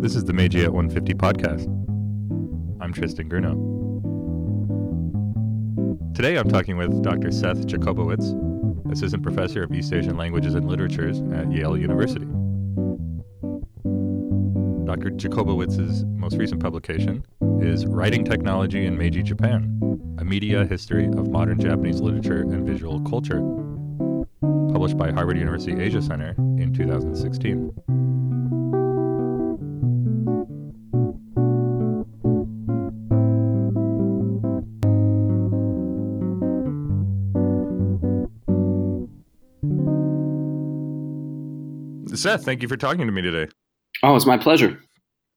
This is the Meiji at 150 podcast. I'm Tristan Grunow. Today I'm talking with Dr. Seth Jacobowitz, Assistant Professor of East Asian Languages and Literatures at Yale University. Dr. Jacobowitz's most recent publication is Writing Technology in Meiji Japan, a media history of modern Japanese literature and visual culture, published by Harvard University Asia Center in 2016. Seth, thank you for talking to me today. Oh, it's my pleasure.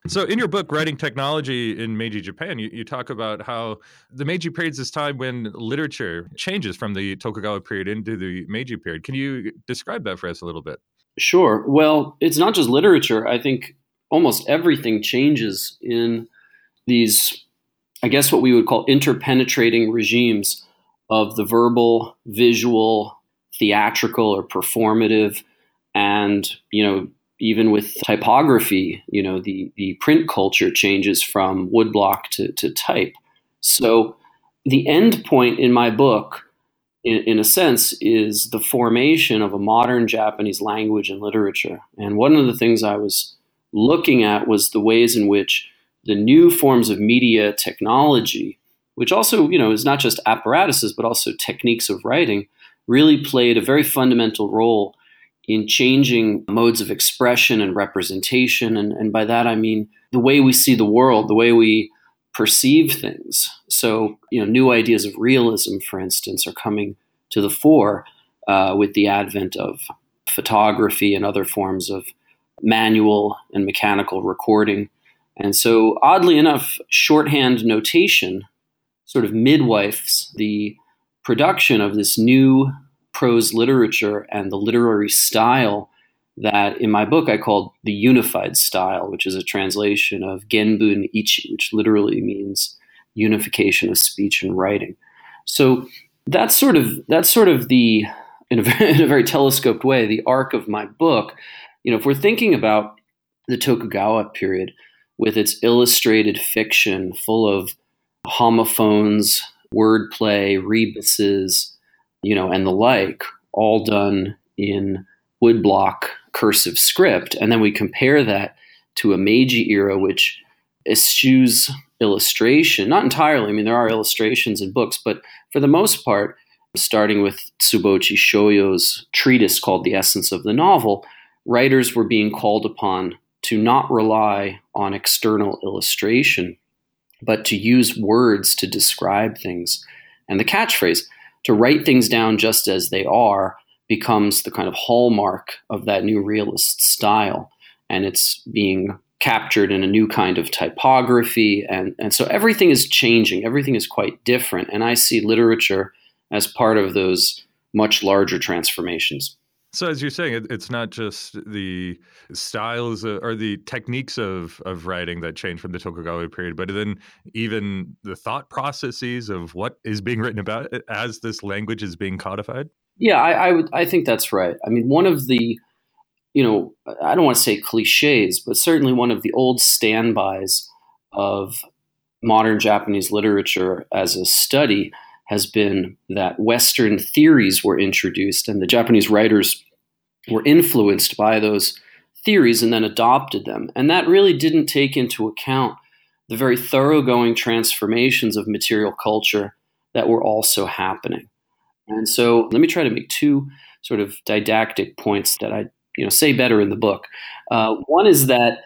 So, in your book, Writing Technology in Meiji Japan, you, you talk about how the Meiji period is this time when literature changes from the Tokugawa period into the Meiji period. Can you describe that for us a little bit? Sure. Well, it's not just literature. I think almost everything changes in these, I guess, what we would call interpenetrating regimes of the verbal, visual, theatrical, or performative and you know even with typography you know the the print culture changes from woodblock to, to type. So the end point in my book in, in a sense is the formation of a modern japanese language and literature. And one of the things i was looking at was the ways in which the new forms of media technology which also you know is not just apparatuses but also techniques of writing really played a very fundamental role in changing modes of expression and representation. And, and by that, I mean the way we see the world, the way we perceive things. So, you know, new ideas of realism, for instance, are coming to the fore uh, with the advent of photography and other forms of manual and mechanical recording. And so, oddly enough, shorthand notation sort of midwifes the production of this new prose literature and the literary style that in my book I called the unified style, which is a translation of Genbun Itchi, which literally means unification of speech and writing. So that's sort of that's sort of the in a, very, in a very telescoped way the arc of my book. You know, if we're thinking about the Tokugawa period with its illustrated fiction full of homophones, wordplay, rebuses, you know, and the like, all done in woodblock cursive script. And then we compare that to a Meiji era, which eschews illustration, not entirely. I mean, there are illustrations in books, but for the most part, starting with Tsubouchi Shoyo's treatise called The Essence of the Novel, writers were being called upon to not rely on external illustration, but to use words to describe things. And the catchphrase, to write things down just as they are becomes the kind of hallmark of that new realist style. And it's being captured in a new kind of typography. And, and so everything is changing, everything is quite different. And I see literature as part of those much larger transformations. So, as you're saying, it's not just the styles uh, or the techniques of of writing that change from the Tokugawa period, but then even the thought processes of what is being written about uh, as this language is being codified. Yeah, I, I would. I think that's right. I mean, one of the, you know, I don't want to say cliches, but certainly one of the old standbys of modern Japanese literature as a study has been that Western theories were introduced, and the Japanese writers were influenced by those theories and then adopted them. And that really didn't take into account the very thoroughgoing transformations of material culture that were also happening. And so let me try to make two sort of didactic points that I you know say better in the book. Uh, one is that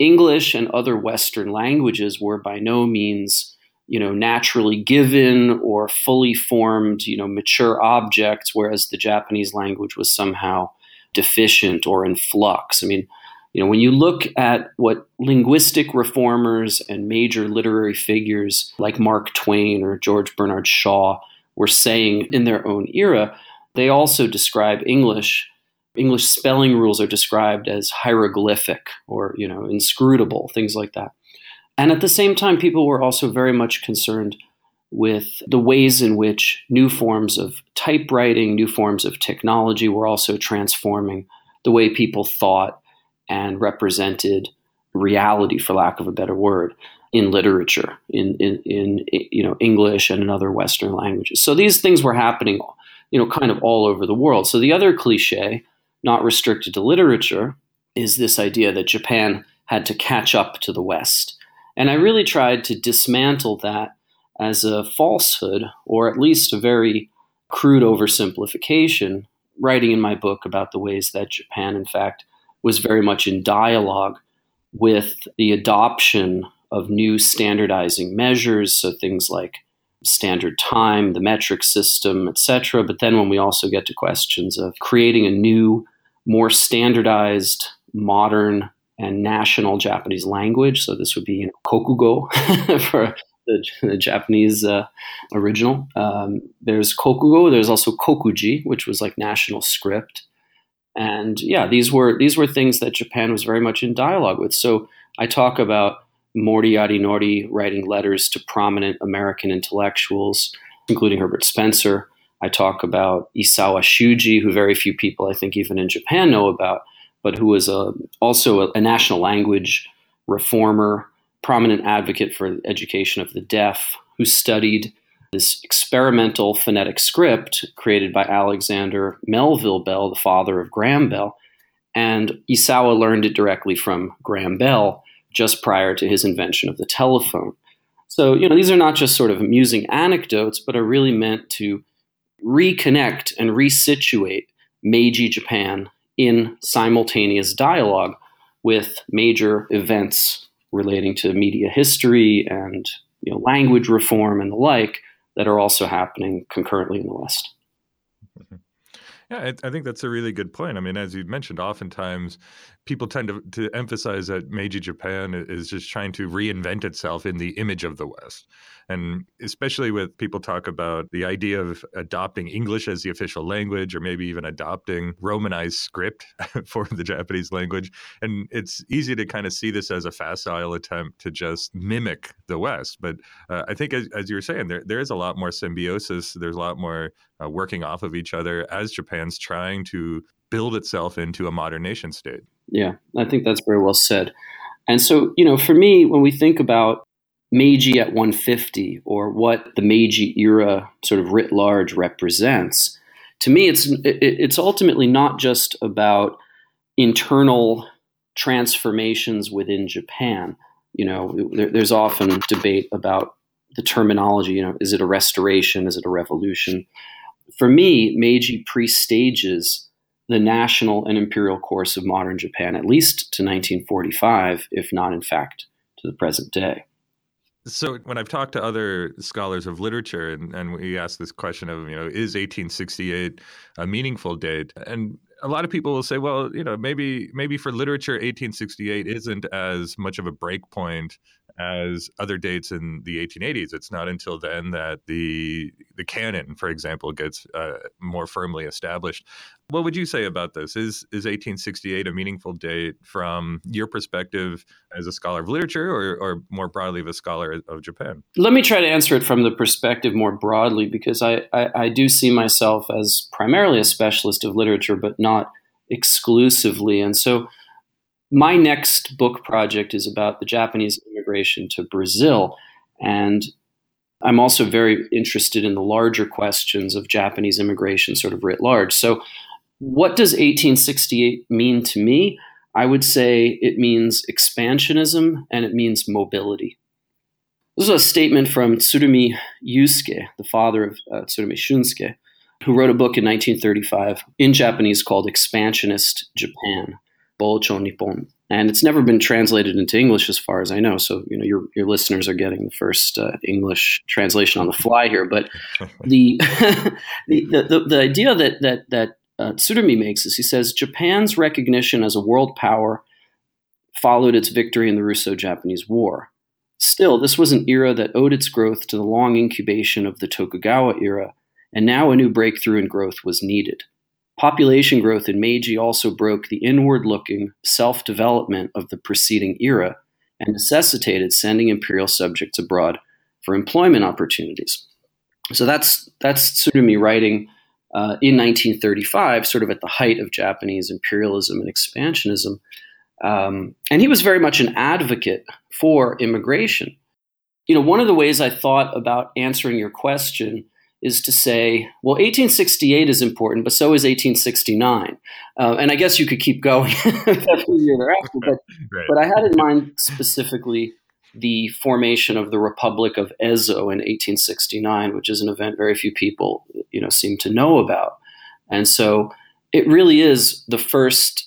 English and other Western languages were by no means you know naturally given or fully formed you know mature objects whereas the japanese language was somehow deficient or in flux. I mean you know when you look at what linguistic reformers and major literary figures like mark twain or george bernard shaw were saying in their own era they also describe english english spelling rules are described as hieroglyphic or you know inscrutable things like that and at the same time, people were also very much concerned with the ways in which new forms of typewriting, new forms of technology were also transforming the way people thought and represented reality, for lack of a better word, in literature, in, in, in you know English and in other Western languages. So these things were happening, you know, kind of all over the world. So the other cliche, not restricted to literature, is this idea that Japan had to catch up to the West. And I really tried to dismantle that as a falsehood, or at least a very crude oversimplification, writing in my book about the ways that Japan, in fact, was very much in dialogue with the adoption of new standardizing measures, so things like standard time, the metric system, etc. But then when we also get to questions of creating a new, more standardized, modern, and national Japanese language, so this would be you know, kokugo for the, the Japanese uh, original. Um, there's kokugo. There's also kokuji, which was like national script. And yeah, these were these were things that Japan was very much in dialogue with. So I talk about Mori Arinori writing letters to prominent American intellectuals, including Herbert Spencer. I talk about Isawa Shuji, who very few people, I think, even in Japan know about, but who was a, uh, also a, a national language reformer, prominent advocate for education of the deaf, who studied this experimental phonetic script created by Alexander Melville Bell, the father of Graham Bell. And Isawa learned it directly from Graham Bell just prior to his invention of the telephone. So, you know, these are not just sort of amusing anecdotes, but are really meant to reconnect and resituate Meiji Japan in simultaneous dialogue with major events relating to media history and you know, language reform and the like that are also happening concurrently in the West. Mm-hmm. Yeah, I, I, think that's a really good point. I mean, as you mentioned, oftentimes people tend to, to emphasize that Meiji Japan is just trying to reinvent itself in the image of the West. And especially with people talk about the idea of adopting English as the official language, or maybe even adopting Romanized script for the Japanese language. And it's easy to kind of see this as a facile attempt to just mimic the West. But uh, I think, as, as you were saying, there, there is a lot more symbiosis. There's a lot more uh, working off of each other as Japan's trying to build itself into a modern nation state. Yeah, I think that's very well said. And so, you know, for me, when we think about Meiji at 150 or what the Meiji era sort of writ large represents, to me, it's it's ultimately not just about internal transformations within Japan. You know, there, there's often debate about the terminology. You know, is it a restoration? Is it a revolution? For me, Meiji pre-stages the national and imperial course of modern Japan, at least to 1945, if not, in fact, to the present day. So when I've talked to other scholars of literature and, and we ask this question of, you know, is 1868 a meaningful date? And a lot of people will say, well, you know, maybe maybe for literature, 1868 isn't as much of a breakpoint as other dates in the 1880s. It's not until then that the the canon, for example, gets uh, more firmly established. What would you say about this? Is is 1868 a meaningful date from your perspective as a scholar of literature, or, or more broadly, of a scholar of Japan? Let me try to answer it from the perspective more broadly, because I, I, I do see myself as primarily a specialist of literature, but not exclusively, and so my next book project is about the Japanese immigration to Brazil. And I'm also very interested in the larger questions of Japanese immigration, sort of writ large. So, what does 1868 mean to me? I would say it means expansionism and it means mobility. This is a statement from Tsurumi Yusuke, the father of uh, Tsurumi Shunsuke, who wrote a book in 1935 in Japanese called Expansionist Japan. Bocho Nippon. And it's never been translated into English as far as I know. So, you know, your, your listeners are getting the first uh, English translation on the fly here. But the, the, the, the, idea that, that, that uh, Tsurumi makes is he says Japan's recognition as a world power followed its victory in the Russo Japanese War. Still, this was an era that owed its growth to the long incubation of the Tokugawa era, and now a new breakthrough in growth was needed. Population growth in Meiji also broke the inward looking self development of the preceding era and necessitated sending imperial subjects abroad for employment opportunities. So that's, that's Tsurumi writing uh, in 1935, sort of at the height of Japanese imperialism and expansionism. Um, and he was very much an advocate for immigration. You know, one of the ways I thought about answering your question is to say, well, 1868 is important, but so is 1869. Uh, and I guess you could keep going every year thereafter. But, right. but I had in mind specifically the formation of the Republic of Ezo in 1869, which is an event very few people, you know, seem to know about. And so it really is the first.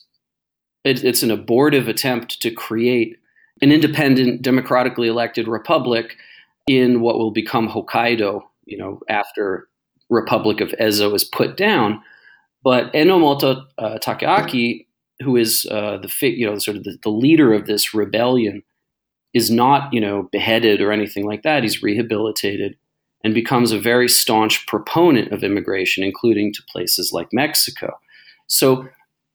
It, it's an abortive attempt to create an independent, democratically elected republic in what will become Hokkaido, you know, after Republic of Ezo is put down. But Enomoto uh, Takeaki, who is uh, the you know sort of the, the leader of this rebellion, is not, you know, beheaded or anything like that. He's rehabilitated and becomes a very staunch proponent of immigration, including to places like Mexico. So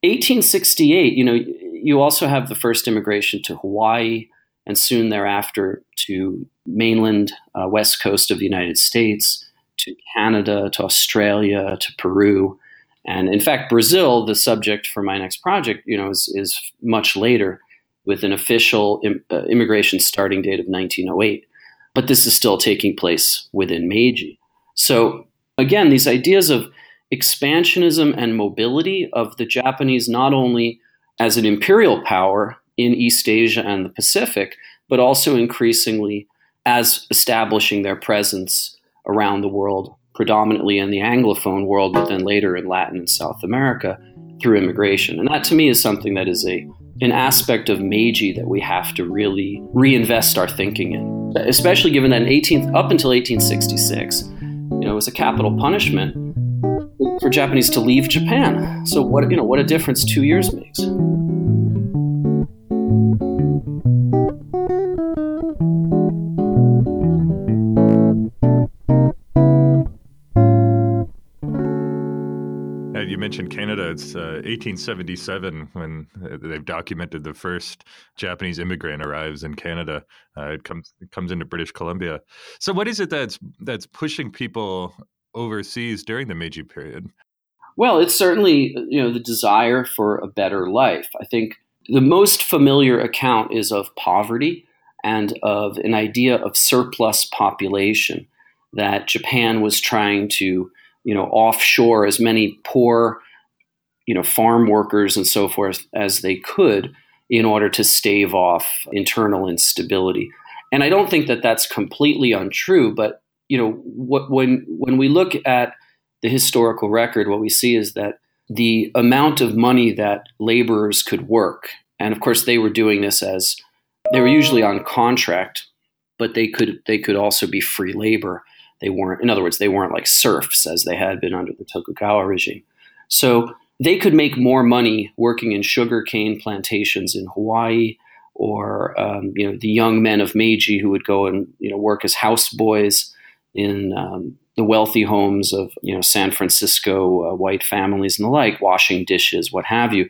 1868, you know, you also have the first immigration to Hawaii and soon thereafter to mainland uh, west coast of the United States, to Canada, to Australia, to Peru. And in fact, Brazil, the subject for my next project, you know, is, is much later with an official Im- uh, immigration starting date of 1908. But this is still taking place within Meiji. So, again, these ideas of expansionism and mobility of the Japanese not only as an imperial power in East Asia and the Pacific, but also increasingly as establishing their presence around the world, predominantly in the Anglophone world, but then later in Latin and South America through immigration. And that to me is something that is a an aspect of Meiji that we have to really reinvest our thinking in, especially given that in 18, up until 1866, you know, it was a capital punishment for Japanese to leave Japan. So what you know, what a difference two years makes. Mentioned Canada. It's uh, 1877 when uh, they've documented the first Japanese immigrant arrives in Canada. Uh, it comes it comes into British Columbia. So, what is it that's that's pushing people overseas during the Meiji period? Well, it's certainly you know the desire for a better life. I think the most familiar account is of poverty and of an idea of surplus population that Japan was trying to you know offshore as many poor you know farm workers and so forth as they could in order to stave off internal instability. And i don't think that that's completely untrue but you know what, when when we look at the historical record what we see is that the amount of money that laborers could work and of course they were doing this as they were usually on contract but they could they could also be free labor they weren't, in other words, they weren't like serfs as they had been under the Tokugawa regime. So they could make more money working in sugarcane plantations in Hawaii, or um, you know the young men of Meiji who would go and you know work as houseboys in um, the wealthy homes of you know San Francisco uh, white families and the like, washing dishes, what have you.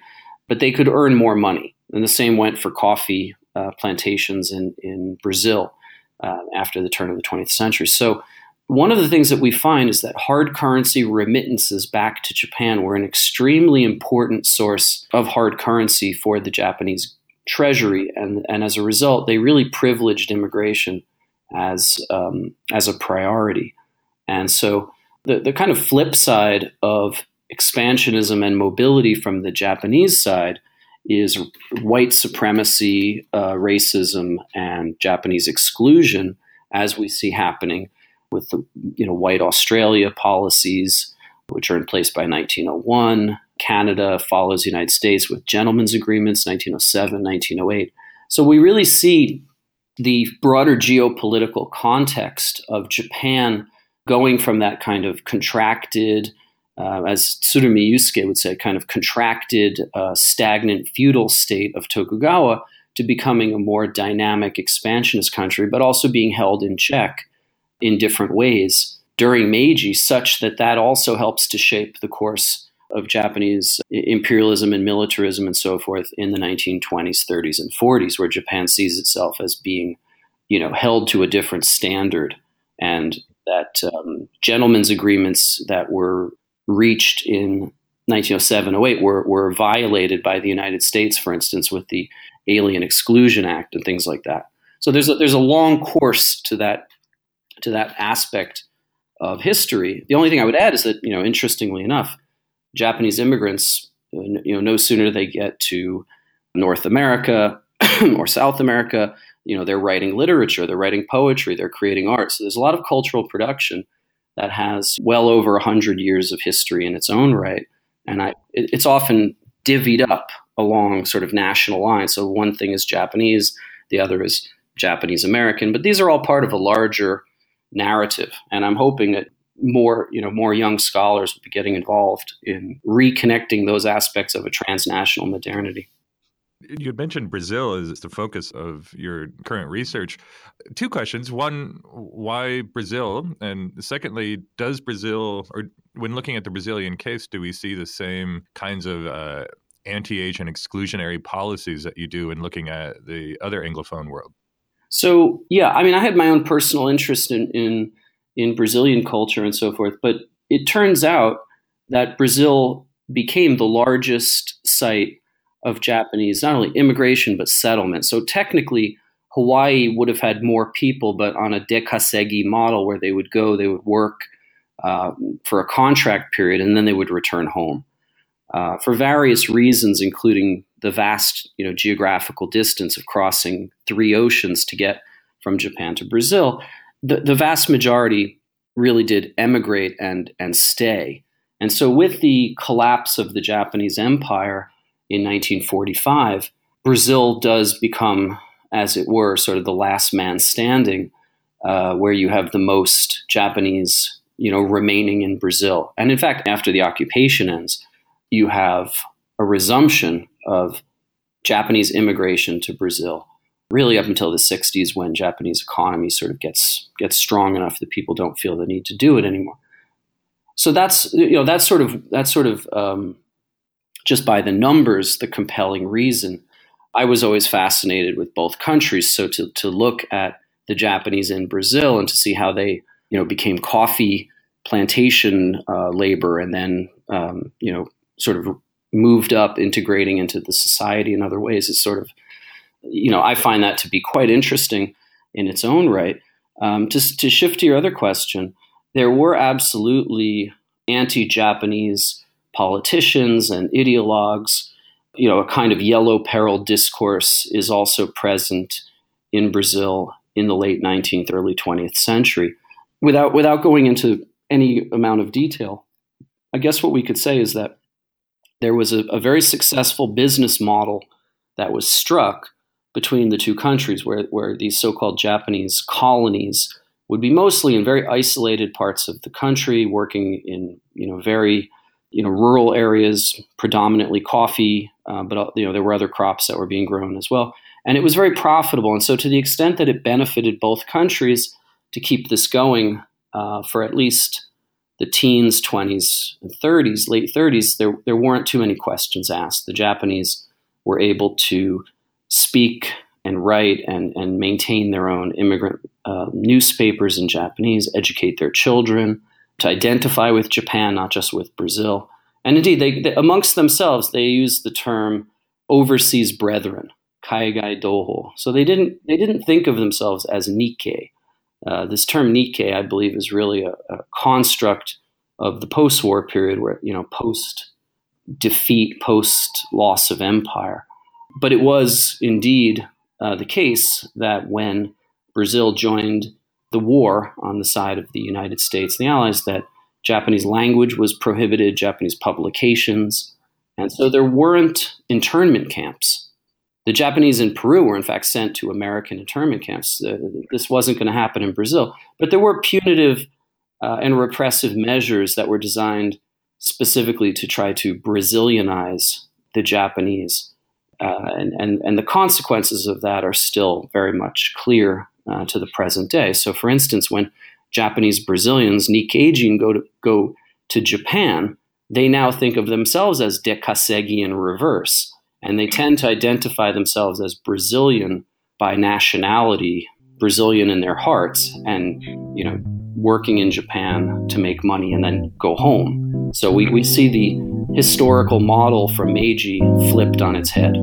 But they could earn more money, and the same went for coffee uh, plantations in in Brazil uh, after the turn of the 20th century. So one of the things that we find is that hard currency remittances back to Japan were an extremely important source of hard currency for the Japanese treasury, and, and as a result, they really privileged immigration as um, as a priority. And so, the the kind of flip side of expansionism and mobility from the Japanese side is white supremacy, uh, racism, and Japanese exclusion, as we see happening with the you know white Australia policies, which are in place by 1901. Canada follows the United States with gentlemen's agreements 1907, 1908. So we really see the broader geopolitical context of Japan going from that kind of contracted, uh, as Tsurumi Yusuke would say, kind of contracted, uh, stagnant feudal state of Tokugawa to becoming a more dynamic expansionist country, but also being held in check in different ways during Meiji, such that that also helps to shape the course of Japanese imperialism and militarism and so forth in the 1920s, 30s, and 40s, where Japan sees itself as being, you know, held to a different standard, and that um, gentlemen's agreements that were reached in 1907 08 were, were violated by the United States, for instance, with the Alien Exclusion Act and things like that. So there's a, there's a long course to that to that aspect of history. The only thing I would add is that you know, interestingly enough, Japanese immigrants, uh, you know, no sooner they get to North America or South America, you know, they're writing literature, they're writing poetry, they're creating art. So there's a lot of cultural production that has well over 100 years of history in its own right. And I, it, it's often divvied up along sort of national lines. So one thing is Japanese, the other is Japanese American, but these are all part of a larger narrative. And I'm hoping that more, you know, more young scholars will be getting involved in reconnecting those aspects of a transnational modernity. You had mentioned Brazil as the focus of your current research. Two questions. One, why Brazil? And secondly, does Brazil, or when looking at the Brazilian case, do we see the same kinds of uh, anti Asian exclusionary policies that you do in looking at the other Anglophone world? So, yeah, I mean, I had my own personal interest in, in, in Brazilian culture and so forth, but it turns out that Brazil became the largest site of Japanese, not only immigration, but settlement. So technically, Hawaii would have had more people, but on a dekasegi model where they would go, they would work uh, for a contract period, and then they would return home. Uh, for various reasons, including the vast you know, geographical distance of crossing three oceans to get from Japan to Brazil, the, the vast majority really did emigrate and, and stay. And so, with the collapse of the Japanese empire, in 1945, Brazil does become, as it were, sort of the last man standing, uh, where you have the most Japanese, you know, remaining in Brazil. And in fact, after the occupation ends, you have a resumption of Japanese immigration to Brazil, really up until the 60s when Japanese economy sort of gets gets strong enough that people don't feel the need to do it anymore. So that's you know that's sort of that's sort of um, just by the numbers, the compelling reason. I was always fascinated with both countries. So to, to look at the Japanese in Brazil and to see how they, you know, became coffee plantation uh, labor and then, um, you know, sort of moved up, integrating into the society in other ways is sort of, you know, I find that to be quite interesting in its own right. Um, to, to shift to your other question, there were absolutely anti-Japanese politicians and ideologues. You know, a kind of yellow peril discourse is also present in Brazil in the late 19th, early 20th century. Without, without going into any amount of detail, I guess what we could say is that there was a, a very successful business model that was struck between the two countries, where, where these so called Japanese colonies would be mostly in very isolated parts of the country, working in you know very you know rural areas, predominantly coffee, uh, but you know there were other crops that were being grown as well, and it was very profitable. And so, to the extent that it benefited both countries to keep this going uh, for at least the teens, 20s, and 30s, late 30s, there there weren't too many questions asked. The Japanese were able to speak and write and, and maintain their own immigrant uh, newspapers in Japanese, educate their children, to identify with Japan, not just with Brazil. And indeed, they, they, amongst themselves, they used the term overseas brethren, kaigai doho. So they didn't, they didn't think of themselves as Nikkei. Uh, this term Nikkei, I believe, is really a, a construct of the post-war period, where you know, post defeat, post loss of empire. But it was indeed uh, the case that when Brazil joined the war on the side of the United States and the Allies that Japanese language was prohibited, Japanese publications, and so there weren't internment camps. The Japanese in Peru were, in fact, sent to American internment camps. Uh, this wasn't going to happen in Brazil, but there were punitive uh, and repressive measures that were designed specifically to try to Brazilianize the Japanese. Uh, and, and, and the consequences of that are still very much clear uh, to the present day. So, for instance, when Japanese Brazilians, Nikkeijin, go to, go to Japan, they now think of themselves as dekasegi in reverse, and they tend to identify themselves as Brazilian by nationality, Brazilian in their hearts, and you know, working in Japan to make money and then go home. So we, we see the historical model from Meiji flipped on its head.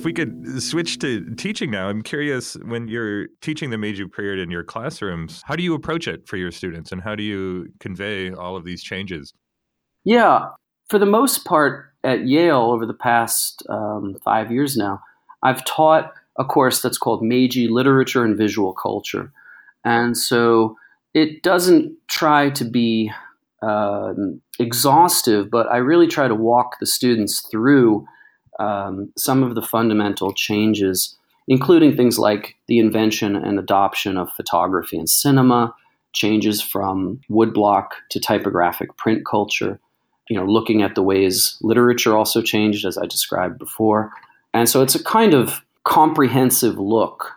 If we could switch to teaching now, I'm curious when you're teaching the Meiji period in your classrooms, how do you approach it for your students and how do you convey all of these changes? Yeah, for the most part at Yale over the past um, five years now, I've taught a course that's called Meiji Literature and Visual Culture. And so it doesn't try to be um, exhaustive, but I really try to walk the students through um, some of the fundamental changes, including things like the invention and adoption of photography and cinema, changes from woodblock to typographic print culture, you know, looking at the ways literature also changed, as I described before. And so it's a kind of comprehensive look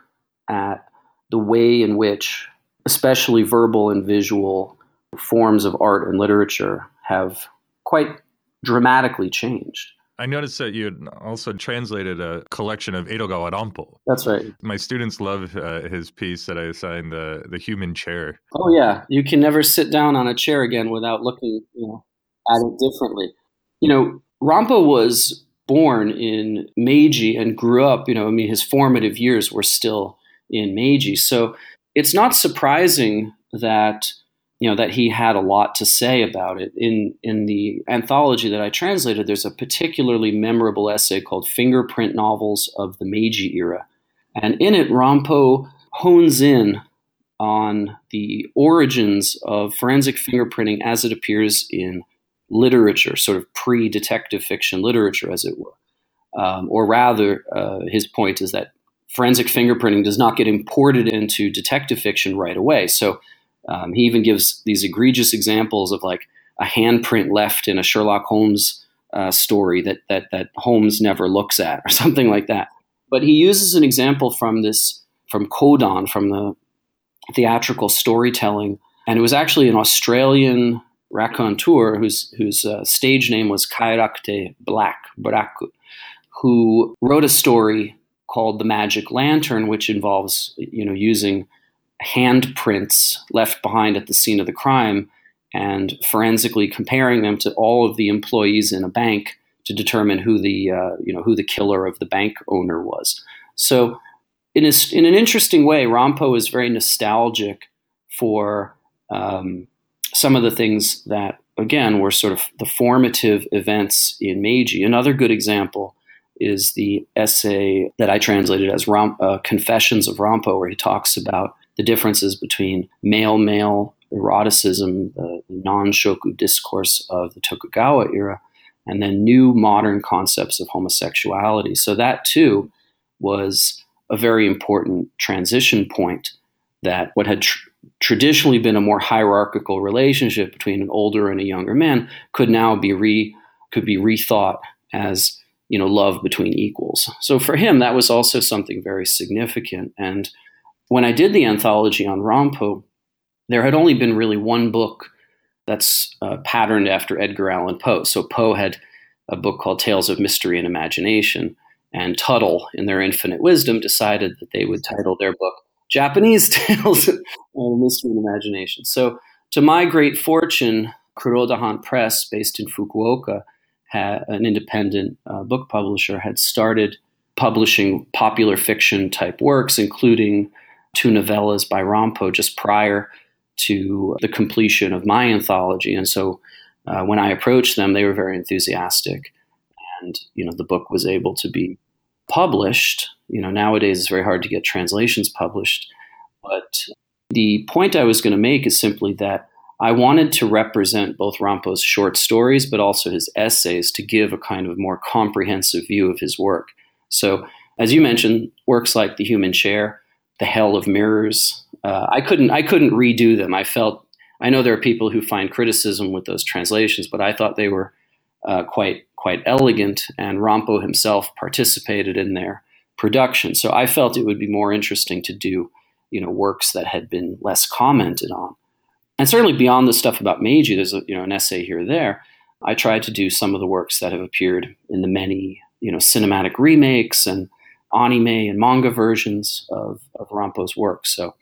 at the way in which, especially verbal and visual forms of art and literature, have quite dramatically changed. I noticed that you had also translated a collection of Edogawa Rampo. That's right. My students love uh, his piece that I assigned the the human chair. Oh yeah, you can never sit down on a chair again without looking, you know, at it differently. You know, Rampo was born in Meiji and grew up. You know, I mean, his formative years were still in Meiji, so it's not surprising that you know that he had a lot to say about it. In in the anthology that I translated, there's a particularly memorable essay called "Fingerprint Novels of the Meiji Era," and in it, Rampo hones in on the origins of forensic fingerprinting as it appears in literature, sort of pre-detective fiction literature, as it were. Um, or rather, uh, his point is that forensic fingerprinting does not get imported into detective fiction right away. So um, he even gives these egregious examples of like a handprint left in a Sherlock Holmes uh, story that, that that Holmes never looks at, or something like that. But he uses an example from this from Kodan, from the theatrical storytelling, and it was actually an Australian raconteur whose whose uh, stage name was Kairakutei Black Braku, who wrote a story called The Magic Lantern, which involves you know using handprints left behind at the scene of the crime and forensically comparing them to all of the employees in a bank to determine who the uh, you know who the killer of the bank owner was. So, in a, in an interesting way, Rampo is very nostalgic for um, some of the things that again were sort of the formative events in Meiji. Another good example is the essay that I translated as uh, Confessions of Rampo, where he talks about the differences between male male eroticism, the nanshoku discourse of the Tokugawa era, and then new modern concepts of homosexuality. So that too was a very important transition point that what had tr- traditionally been a more hierarchical relationship between an older and a younger man could now be re could be rethought as you know love between equals. So for him that was also something very significant and when I did the anthology on Rampo, there had only been really one book that's uh, patterned after Edgar Allan Poe. So Poe had a book called Tales of Mystery and Imagination, and Tuttle, in their infinite wisdom, decided that they would title their book Japanese Tales of Mystery and Imagination. So, to my great fortune, Kurodahan Press, based in Fukuoka, had, an independent uh, book publisher, had started publishing popular fiction type works, including two novellas by Rampo just prior to the completion of my anthology. And so uh, when I approached them, they were very enthusiastic. And, you know, the book was able to be published. You know, nowadays it's very hard to get translations published. But the point I was going to make is simply that I wanted to represent both Rampo's short stories, but also his essays to give a kind of more comprehensive view of his work. So, as you mentioned, works like The Human Chair the hell of mirrors. Uh, I couldn't I couldn't redo them. I felt I know there are people who find criticism with those translations, but I thought they were uh, quite quite elegant, and Rampo himself participated in their production. So I felt it would be more interesting to do, you know, works that had been less commented on. And certainly beyond the stuff about Meiji, there's a, you know an essay here or there. I tried to do some of the works that have appeared in the many you know cinematic remakes and anime and manga versions of, of Rampo's work. So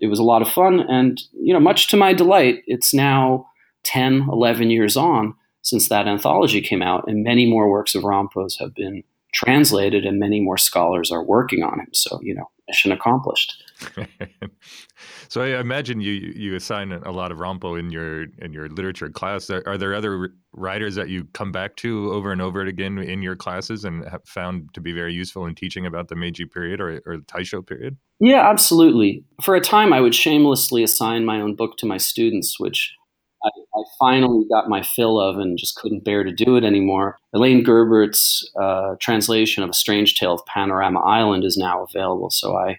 it was a lot of fun, and you know, much to my delight, it's now 10, 11 years on since that anthology came out, and many more works of Rampo's have been translated, and many more scholars are working on him. So you know, mission accomplished. so I imagine you you assign a lot of Rampo in your in your literature class. Are, there other writers that you come back to over and over again in your classes and have found to be very useful in teaching about the Meiji period or, or the Taisho period? Yeah, absolutely. For a time, I would shamelessly assign my own book to my students, which I, I, finally got my fill of and just couldn't bear to do it anymore. Elaine Gerbert's uh, translation of A Strange Tale of Panorama Island is now available, so I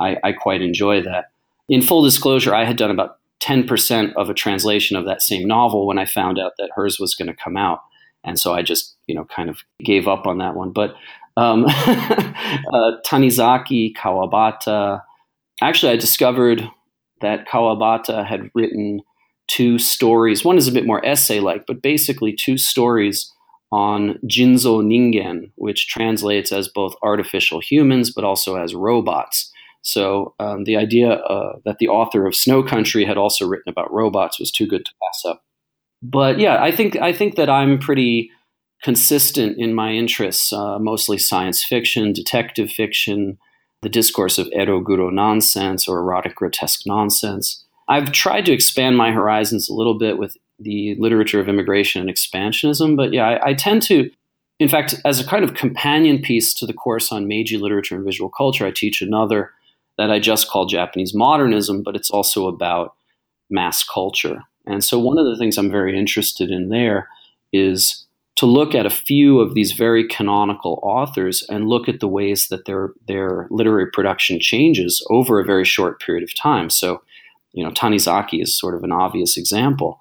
I, I quite enjoy that. In full disclosure, I had done about 10% of a translation of that same novel when I found out that hers was going to come out. And so I just, you know, kind of gave up on that one. But um, uh, Tanizaki Kawabata, actually, I discovered that Kawabata had written two stories. One is a bit more essay like, but basically two stories on Jinzo Ningen, which translates as both artificial humans but also as robots. So um, the idea uh, that the author of Snow Country had also written about robots was too good to pass up. But yeah, I think I think that I'm pretty consistent in my interests, uh, mostly science fiction, detective fiction, the discourse of eroguro nonsense or erotic grotesque nonsense. I've tried to expand my horizons a little bit with the literature of immigration and expansionism, but yeah, I, I tend to in fact, as a kind of companion piece to the course on Meiji literature and visual culture, I teach another that I just call Japanese modernism, but it's also about mass culture. And so, one of the things I'm very interested in there is to look at a few of these very canonical authors and look at the ways that their their literary production changes over a very short period of time. So, you know, Tanizaki is sort of an obvious example,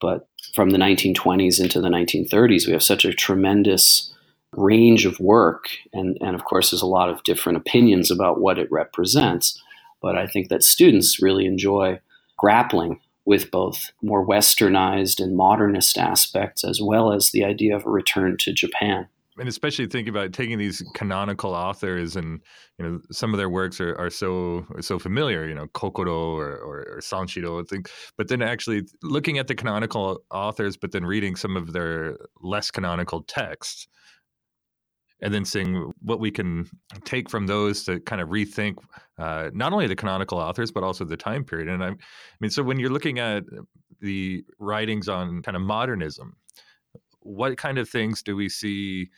but from the 1920s into the 1930s, we have such a tremendous range of work. And, and of course, there's a lot of different opinions about what it represents. But I think that students really enjoy grappling with both more westernized and modernist aspects, as well as the idea of a return to Japan. And especially thinking about taking these canonical authors and you know some of their works are, are so so familiar, you know, Kokoro or, or, or Sanshiro, I think. But then actually looking at the canonical authors, but then reading some of their less canonical texts, and then seeing what we can take from those to kind of rethink uh, not only the canonical authors but also the time period. And I, I mean, so when you're looking at the writings on kind of modernism, what kind of things do we see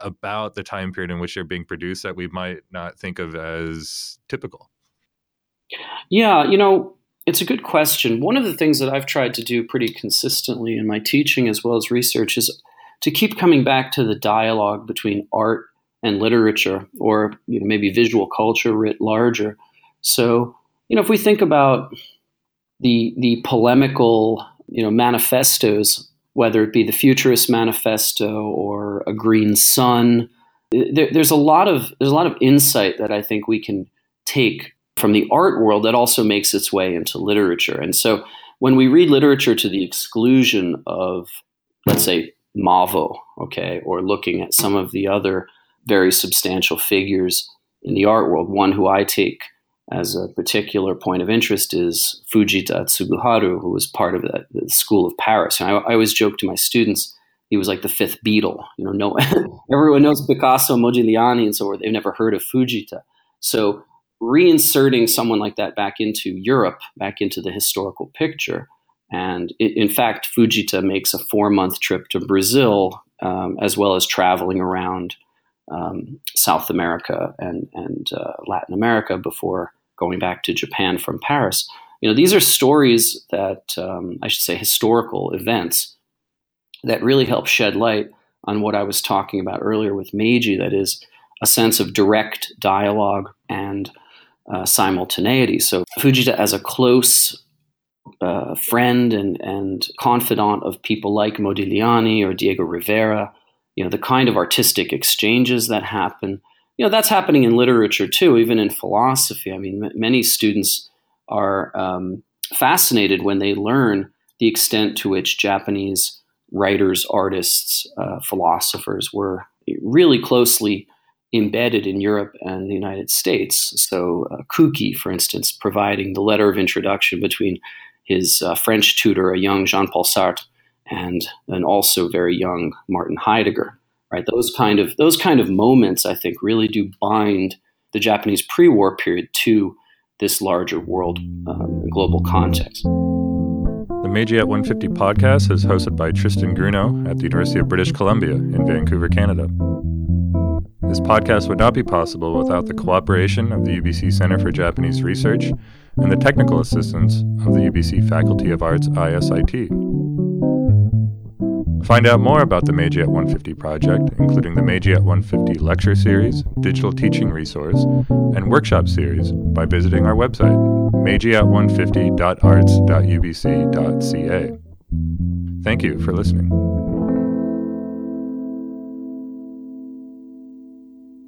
about the time period in which they're being produced that we might not think of as typical? Yeah, you know, it's a good question. One of the things that I've tried to do pretty consistently in my teaching as well as research is to keep coming back to the dialogue between art and literature, or you know, maybe visual culture writ larger. So, you know, if we think about the the polemical, you know, manifestos, whether it be the Futurist Manifesto or a Green Sun, there, there's a lot of there's a lot of insight that I think we can take from the art world that also makes its way into literature. And so, when we read literature to the exclusion of, let's say, Mavo, okay, or looking at some of the other very substantial figures in the art world. One who I take as a particular point of interest is Fujita Tsuguharu, who was part of the, the School of Paris. And I, I, always joke to my students, he was like the fifth Beatle. You know, no, everyone knows Picasso, Modigliani, and so forth. They've never heard of Fujita. So reinserting someone like that back into Europe, back into the historical picture, and it, in fact, Fujita makes a four month trip to Brazil, um, as well as traveling around um, South America and, and uh, Latin America before going back to Japan from Paris. You know, these are stories that, um, I should say, historical events that really help shed light on what I was talking about earlier with Meiji that is, a sense of direct dialogue and uh, simultaneity. So, Fujita, as a close uh, friend and, and confidant of people like Modigliani or Diego Rivera, you know, the kind of artistic exchanges that happen. You know, that's happening in literature too, even in philosophy. I mean, m- many students are um, fascinated when they learn the extent to which Japanese writers, artists, uh, philosophers were really closely embedded in Europe and the United States. So, uh, Kuki, for instance, providing the letter of introduction between his uh, French tutor, a young Jean Paul Sartre, and an also very young Martin Heidegger. Right, those kind of those kind of moments, I think, really do bind the Japanese pre-war period to this larger world um, global context. The Meiji at 150 podcast is hosted by Tristan Grunow at the University of British Columbia in Vancouver, Canada. This podcast would not be possible without the cooperation of the UBC Center for Japanese Research and the technical assistance of the UBC Faculty of Arts ISIT. Find out more about the Meiji at 150 project, including the Meiji at 150 lecture series, digital teaching resource, and workshop series by visiting our website, meijiat150.arts.ubc.ca. Thank you for listening.